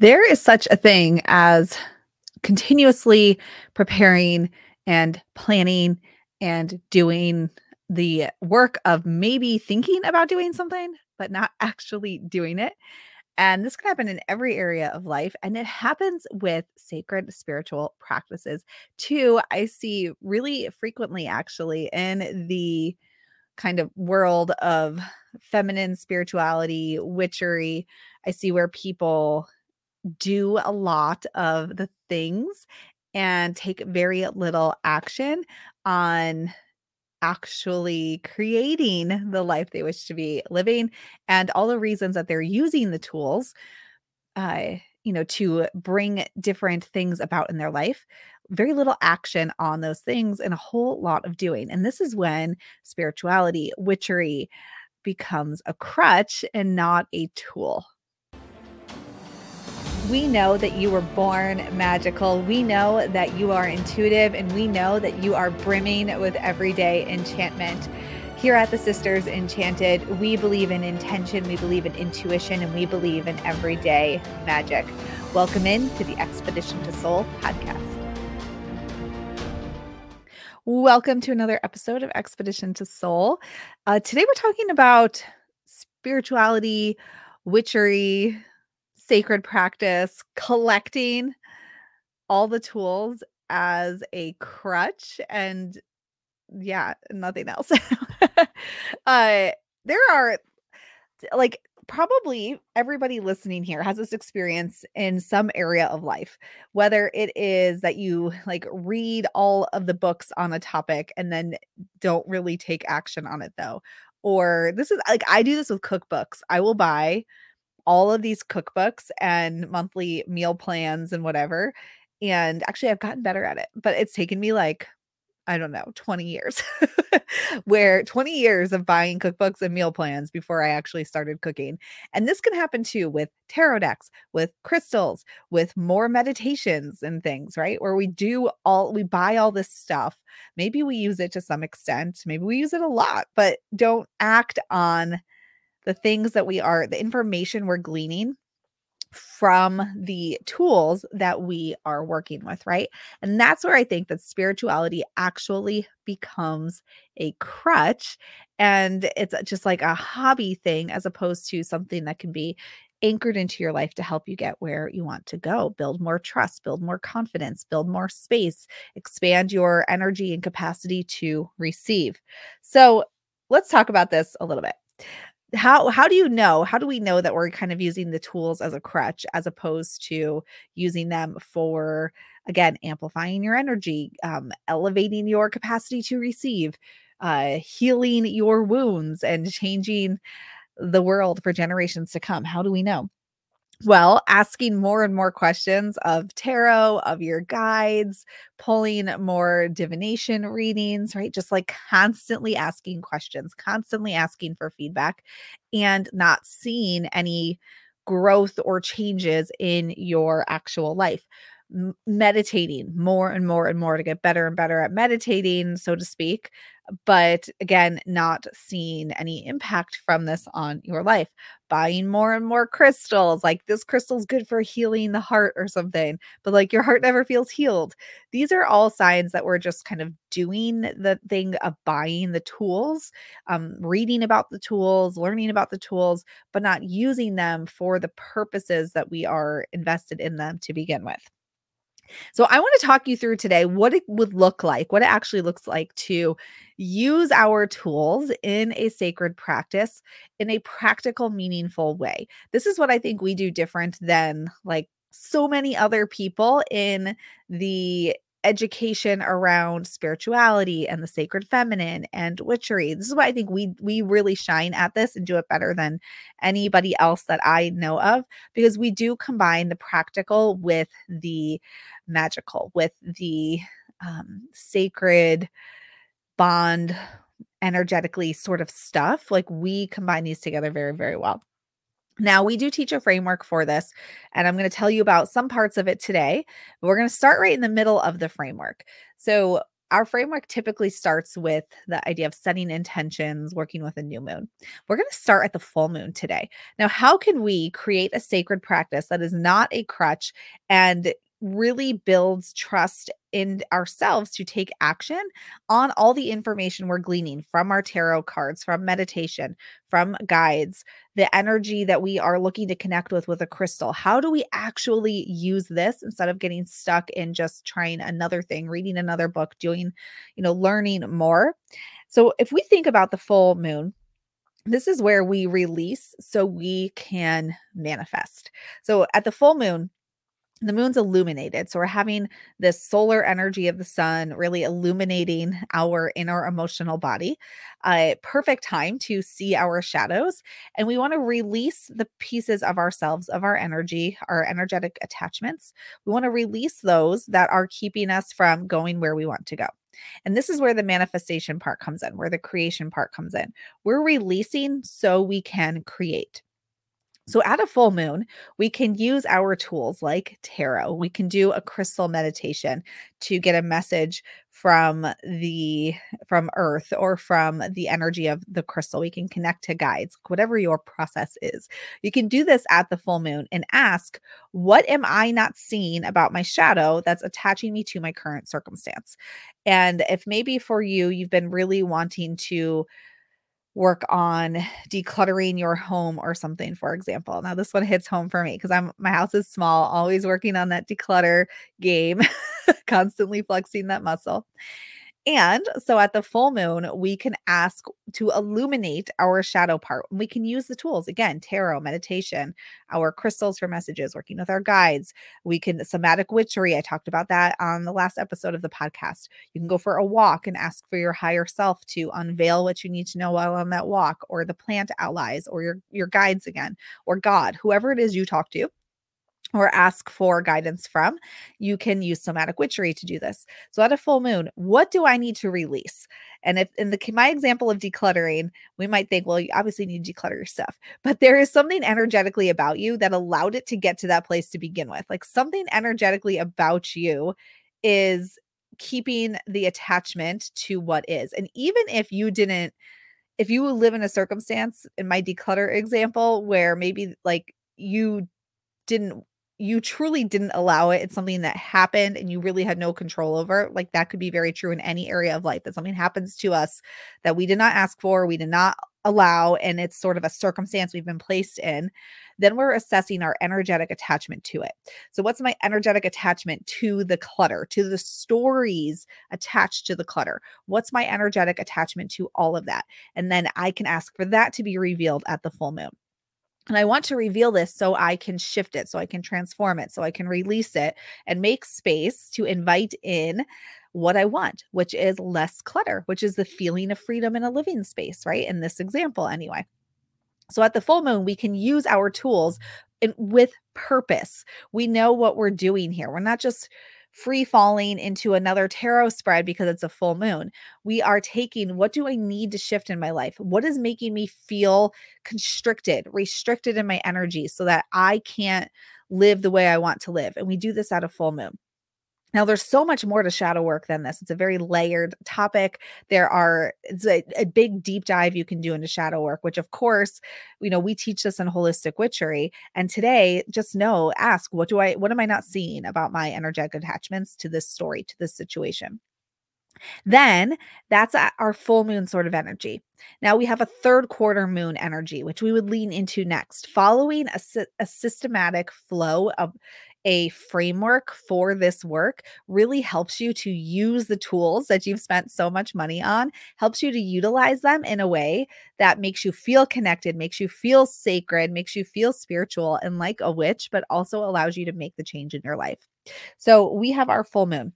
there is such a thing as continuously preparing and planning and doing the work of maybe thinking about doing something, but not actually doing it. And this can happen in every area of life. And it happens with sacred spiritual practices too. I see really frequently, actually, in the kind of world of feminine spirituality, witchery. I see where people do a lot of the things and take very little action on actually creating the life they wish to be living and all the reasons that they're using the tools uh you know to bring different things about in their life very little action on those things and a whole lot of doing. And this is when spirituality witchery becomes a crutch and not a tool we know that you were born magical. We know that you are intuitive, and we know that you are brimming with everyday enchantment. Here at the Sisters Enchanted, we believe in intention, we believe in intuition, and we believe in everyday magic. Welcome in to the Expedition to Soul podcast. Welcome to another episode of Expedition to Soul. Uh, today we're talking about spirituality, witchery, sacred practice, collecting all the tools as a crutch and yeah, nothing else. uh there are like probably everybody listening here has this experience in some area of life whether it is that you like read all of the books on a topic and then don't really take action on it though or this is like I do this with cookbooks I will buy all of these cookbooks and monthly meal plans and whatever. And actually, I've gotten better at it, but it's taken me like, I don't know, 20 years, where 20 years of buying cookbooks and meal plans before I actually started cooking. And this can happen too with tarot decks, with crystals, with more meditations and things, right? Where we do all, we buy all this stuff. Maybe we use it to some extent, maybe we use it a lot, but don't act on the things that we are, the information we're gleaning from the tools that we are working with, right? And that's where I think that spirituality actually becomes a crutch and it's just like a hobby thing as opposed to something that can be anchored into your life to help you get where you want to go, build more trust, build more confidence, build more space, expand your energy and capacity to receive. So, let's talk about this a little bit how how do you know how do we know that we're kind of using the tools as a crutch as opposed to using them for again amplifying your energy um, elevating your capacity to receive uh, healing your wounds and changing the world for generations to come? How do we know well, asking more and more questions of tarot, of your guides, pulling more divination readings, right? Just like constantly asking questions, constantly asking for feedback, and not seeing any growth or changes in your actual life meditating more and more and more to get better and better at meditating, so to speak. But again, not seeing any impact from this on your life. Buying more and more crystals, like this crystal's good for healing the heart or something, but like your heart never feels healed. These are all signs that we're just kind of doing the thing of buying the tools, um, reading about the tools, learning about the tools, but not using them for the purposes that we are invested in them to begin with. So I want to talk you through today what it would look like, what it actually looks like to use our tools in a sacred practice in a practical, meaningful way. This is what I think we do different than like so many other people in the education around spirituality and the sacred feminine and witchery. This is why I think we we really shine at this and do it better than anybody else that I know of because we do combine the practical with the magical, with the um, sacred bond energetically sort of stuff. Like we combine these together very very well. Now, we do teach a framework for this, and I'm going to tell you about some parts of it today. We're going to start right in the middle of the framework. So, our framework typically starts with the idea of setting intentions, working with a new moon. We're going to start at the full moon today. Now, how can we create a sacred practice that is not a crutch and really builds trust in ourselves to take action on all the information we're gleaning from our tarot cards, from meditation, from guides, the energy that we are looking to connect with with a crystal. How do we actually use this instead of getting stuck in just trying another thing, reading another book, doing, you know, learning more? So if we think about the full moon, this is where we release so we can manifest. So at the full moon, the moon's illuminated. So we're having this solar energy of the sun really illuminating our inner emotional body. A uh, perfect time to see our shadows. And we want to release the pieces of ourselves, of our energy, our energetic attachments. We want to release those that are keeping us from going where we want to go. And this is where the manifestation part comes in, where the creation part comes in. We're releasing so we can create. So, at a full moon, we can use our tools like tarot. We can do a crystal meditation to get a message from the from earth or from the energy of the crystal. We can connect to guides, whatever your process is. You can do this at the full moon and ask, what am I not seeing about my shadow that's attaching me to my current circumstance? And if maybe for you you've been really wanting to work on decluttering your home or something for example. Now this one hits home for me because i'm my house is small always working on that declutter game constantly flexing that muscle and so at the full moon, we can ask to illuminate our shadow part. We can use the tools again, tarot, meditation, our crystals for messages, working with our guides. We can somatic witchery. I talked about that on the last episode of the podcast. You can go for a walk and ask for your higher self to unveil what you need to know while on that walk, or the plant allies, or your your guides again, or God, whoever it is you talk to or ask for guidance from, you can use somatic witchery to do this. So at a full moon, what do I need to release? And if in the my example of decluttering, we might think, well, you obviously need to declutter your stuff, but there is something energetically about you that allowed it to get to that place to begin with. Like something energetically about you is keeping the attachment to what is. And even if you didn't if you live in a circumstance in my declutter example where maybe like you didn't you truly didn't allow it. It's something that happened and you really had no control over. Like that could be very true in any area of life that something happens to us that we did not ask for, we did not allow, and it's sort of a circumstance we've been placed in. Then we're assessing our energetic attachment to it. So, what's my energetic attachment to the clutter, to the stories attached to the clutter? What's my energetic attachment to all of that? And then I can ask for that to be revealed at the full moon. And I want to reveal this so I can shift it, so I can transform it, so I can release it and make space to invite in what I want, which is less clutter, which is the feeling of freedom in a living space, right? In this example, anyway. So at the full moon, we can use our tools in, with purpose. We know what we're doing here. We're not just free falling into another tarot spread because it's a full moon. We are taking what do I need to shift in my life? What is making me feel constricted, restricted in my energy so that I can't live the way I want to live? And we do this at a full moon. Now, there's so much more to shadow work than this. It's a very layered topic. There are, it's a, a, big deep dive you can do into shadow work, which, of course, you know, we teach this in holistic witchery. And today, just know, ask, what do I, what am I not seeing about my energetic attachments to this story, to this situation? Then that's our full moon sort of energy. Now we have a third quarter moon energy, which we would lean into next, following a, a systematic flow of a framework for this work really helps you to use the tools that you've spent so much money on, helps you to utilize them in a way that makes you feel connected, makes you feel sacred, makes you feel spiritual and like a witch, but also allows you to make the change in your life. So we have our full moon.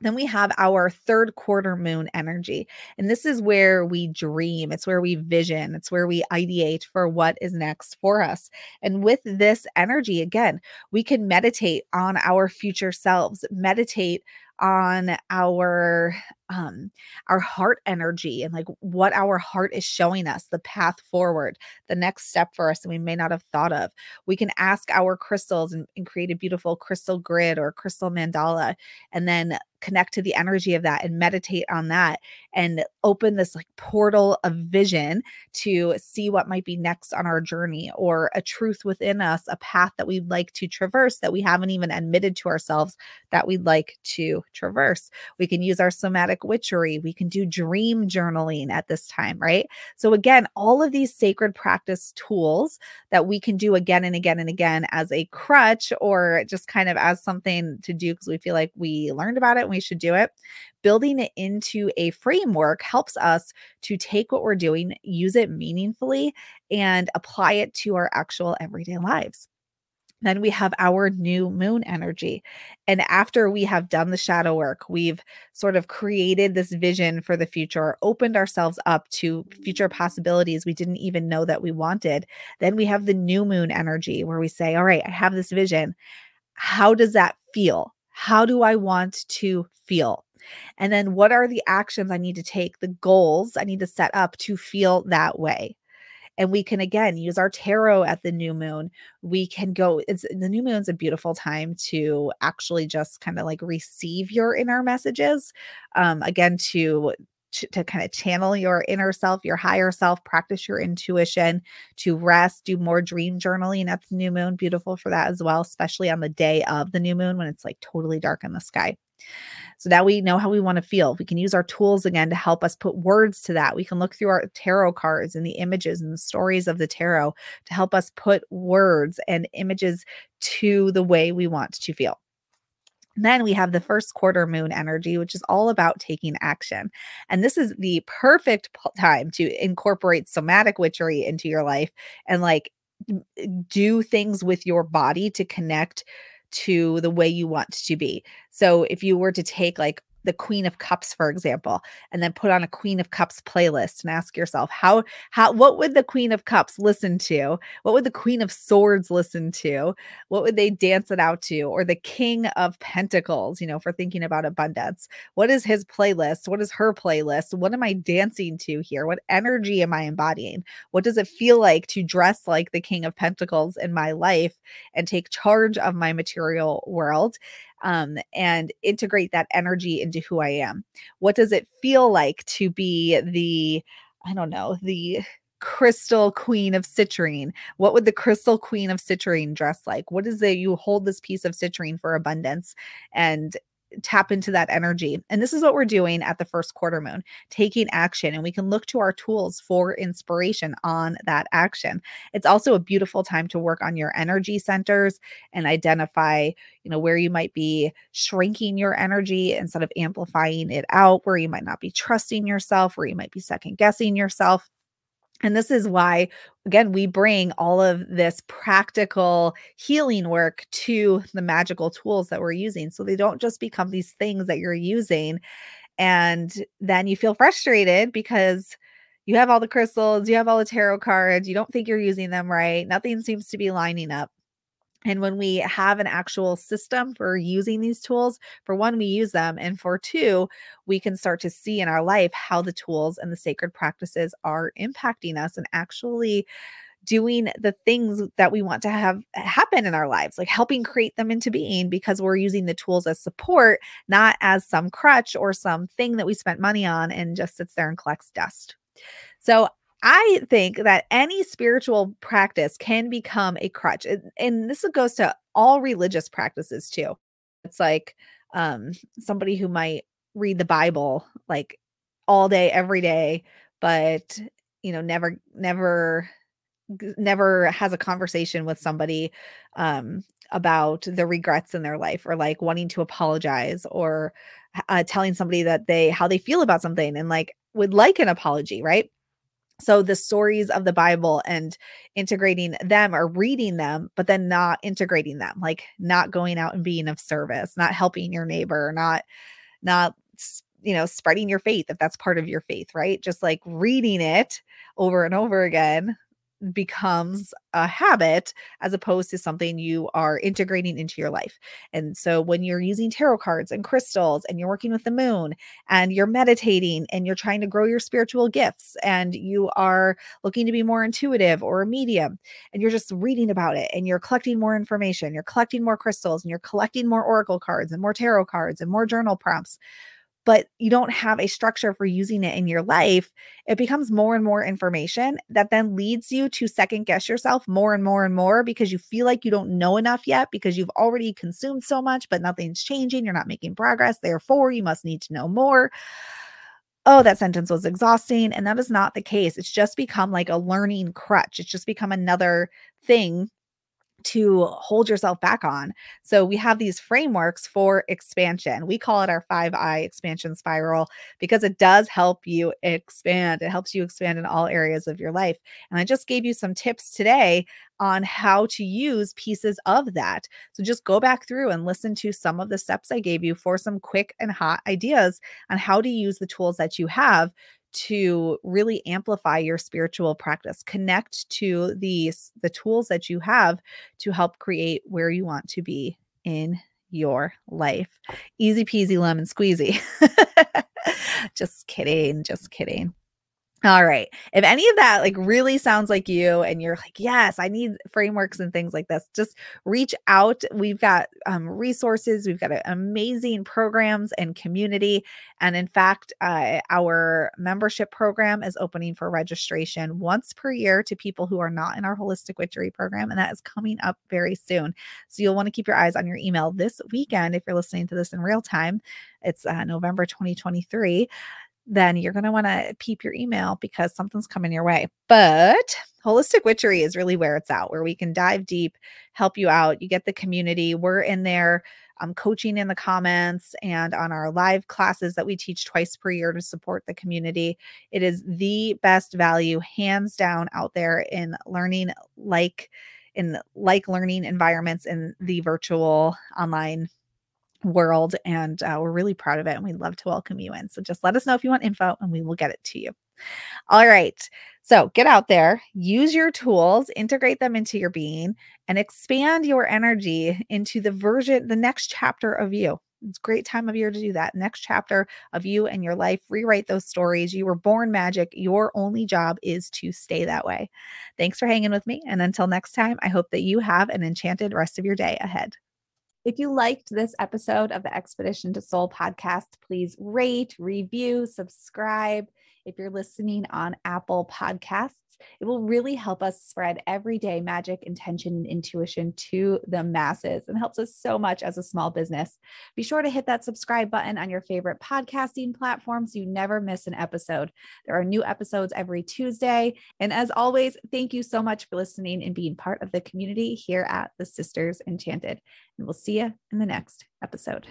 Then we have our third quarter moon energy. And this is where we dream, it's where we vision, it's where we ideate for what is next for us. And with this energy, again, we can meditate on our future selves, meditate on our um our heart energy and like what our heart is showing us the path forward the next step for us that we may not have thought of we can ask our crystals and, and create a beautiful crystal grid or crystal mandala and then connect to the energy of that and meditate on that and open this like portal of vision to see what might be next on our journey or a truth within us, a path that we'd like to traverse that we haven't even admitted to ourselves that we'd like to traverse. We can use our somatic witchery. We can do dream journaling at this time, right? So, again, all of these sacred practice tools that we can do again and again and again as a crutch or just kind of as something to do because we feel like we learned about it and we should do it. Building it into a framework helps us to take what we're doing, use it meaningfully, and apply it to our actual everyday lives. Then we have our new moon energy. And after we have done the shadow work, we've sort of created this vision for the future, opened ourselves up to future possibilities we didn't even know that we wanted. Then we have the new moon energy where we say, All right, I have this vision. How does that feel? How do I want to feel? And then what are the actions I need to take, the goals I need to set up to feel that way? And we can again use our tarot at the new moon. We can go, it's the new moon's a beautiful time to actually just kind of like receive your inner messages. Um, again, to to kind of channel your inner self, your higher self, practice your intuition, to rest, do more dream journaling at the new moon. Beautiful for that as well, especially on the day of the new moon when it's like totally dark in the sky. So now we know how we want to feel. We can use our tools again to help us put words to that. We can look through our tarot cards and the images and the stories of the tarot to help us put words and images to the way we want to feel. Then we have the first quarter moon energy, which is all about taking action. And this is the perfect time to incorporate somatic witchery into your life and like do things with your body to connect to the way you want to be. So if you were to take like the Queen of Cups, for example, and then put on a Queen of Cups playlist and ask yourself how how what would the Queen of Cups listen to? What would the Queen of Swords listen to? What would they dance it out to? Or the King of Pentacles, you know, for thinking about abundance. What is his playlist? What is her playlist? What am I dancing to here? What energy am I embodying? What does it feel like to dress like the King of Pentacles in my life and take charge of my material world? Um, and integrate that energy into who I am. What does it feel like to be the, I don't know, the crystal queen of citrine what would the crystal queen of citrine dress like what is it you hold this piece of citrine for abundance and tap into that energy. And this is what we're doing at the first quarter moon, taking action. And we can look to our tools for inspiration on that action. It's also a beautiful time to work on your energy centers and identify, you know, where you might be shrinking your energy instead of amplifying it out, where you might not be trusting yourself, where you might be second guessing yourself. And this is why, again, we bring all of this practical healing work to the magical tools that we're using. So they don't just become these things that you're using. And then you feel frustrated because you have all the crystals, you have all the tarot cards, you don't think you're using them right. Nothing seems to be lining up. And when we have an actual system for using these tools, for one, we use them. And for two, we can start to see in our life how the tools and the sacred practices are impacting us and actually doing the things that we want to have happen in our lives, like helping create them into being because we're using the tools as support, not as some crutch or something that we spent money on and just sits there and collects dust. So I think that any spiritual practice can become a crutch. And this goes to all religious practices too. It's like um somebody who might read the Bible like all day every day but you know never never never has a conversation with somebody um about the regrets in their life or like wanting to apologize or uh, telling somebody that they how they feel about something and like would like an apology right so the stories of the bible and integrating them or reading them but then not integrating them like not going out and being of service not helping your neighbor not not you know spreading your faith if that's part of your faith right? Just like reading it over and over again becomes a habit as opposed to something you are integrating into your life. And so when you're using tarot cards and crystals and you're working with the moon and you're meditating and you're trying to grow your spiritual gifts and you are looking to be more intuitive or a medium and you're just reading about it and you're collecting more information, you're collecting more crystals and you're collecting more oracle cards and more tarot cards and more journal prompts but you don't have a structure for using it in your life, it becomes more and more information that then leads you to second guess yourself more and more and more because you feel like you don't know enough yet because you've already consumed so much, but nothing's changing. You're not making progress. Therefore, you must need to know more. Oh, that sentence was exhausting. And that is not the case. It's just become like a learning crutch. It's just become another thing to hold yourself back on. So we have these frameworks for expansion. We call it our 5I expansion spiral because it does help you expand. It helps you expand in all areas of your life. And I just gave you some tips today on how to use pieces of that. So just go back through and listen to some of the steps I gave you for some quick and hot ideas on how to use the tools that you have to really amplify your spiritual practice. Connect to these the tools that you have to help create where you want to be in your life. Easy peasy lemon squeezy. Just kidding just kidding all right. If any of that like really sounds like you and you're like, yes, I need frameworks and things like this, just reach out. We've got um, resources, we've got amazing programs and community. And in fact, uh, our membership program is opening for registration once per year to people who are not in our holistic witchery program. And that is coming up very soon. So you'll want to keep your eyes on your email this weekend if you're listening to this in real time. It's uh, November 2023 then you're going to want to peep your email because something's coming your way. But holistic witchery is really where it's at, where we can dive deep, help you out. You get the community. We're in there um, coaching in the comments and on our live classes that we teach twice per year to support the community. It is the best value, hands down, out there in learning like in like learning environments in the virtual online world. And uh, we're really proud of it. And we'd love to welcome you in. So just let us know if you want info and we will get it to you. All right. So get out there, use your tools, integrate them into your being, and expand your energy into the version, the next chapter of you. It's a great time of year to do that. Next chapter of you and your life. Rewrite those stories. You were born magic. Your only job is to stay that way. Thanks for hanging with me. And until next time, I hope that you have an enchanted rest of your day ahead. If you liked this episode of the Expedition to Soul podcast, please rate, review, subscribe. If you're listening on Apple Podcasts, it will really help us spread everyday magic, intention, and intuition to the masses and helps us so much as a small business. Be sure to hit that subscribe button on your favorite podcasting platform so you never miss an episode. There are new episodes every Tuesday. And as always, thank you so much for listening and being part of the community here at the Sisters Enchanted. And we'll see you in the next episode.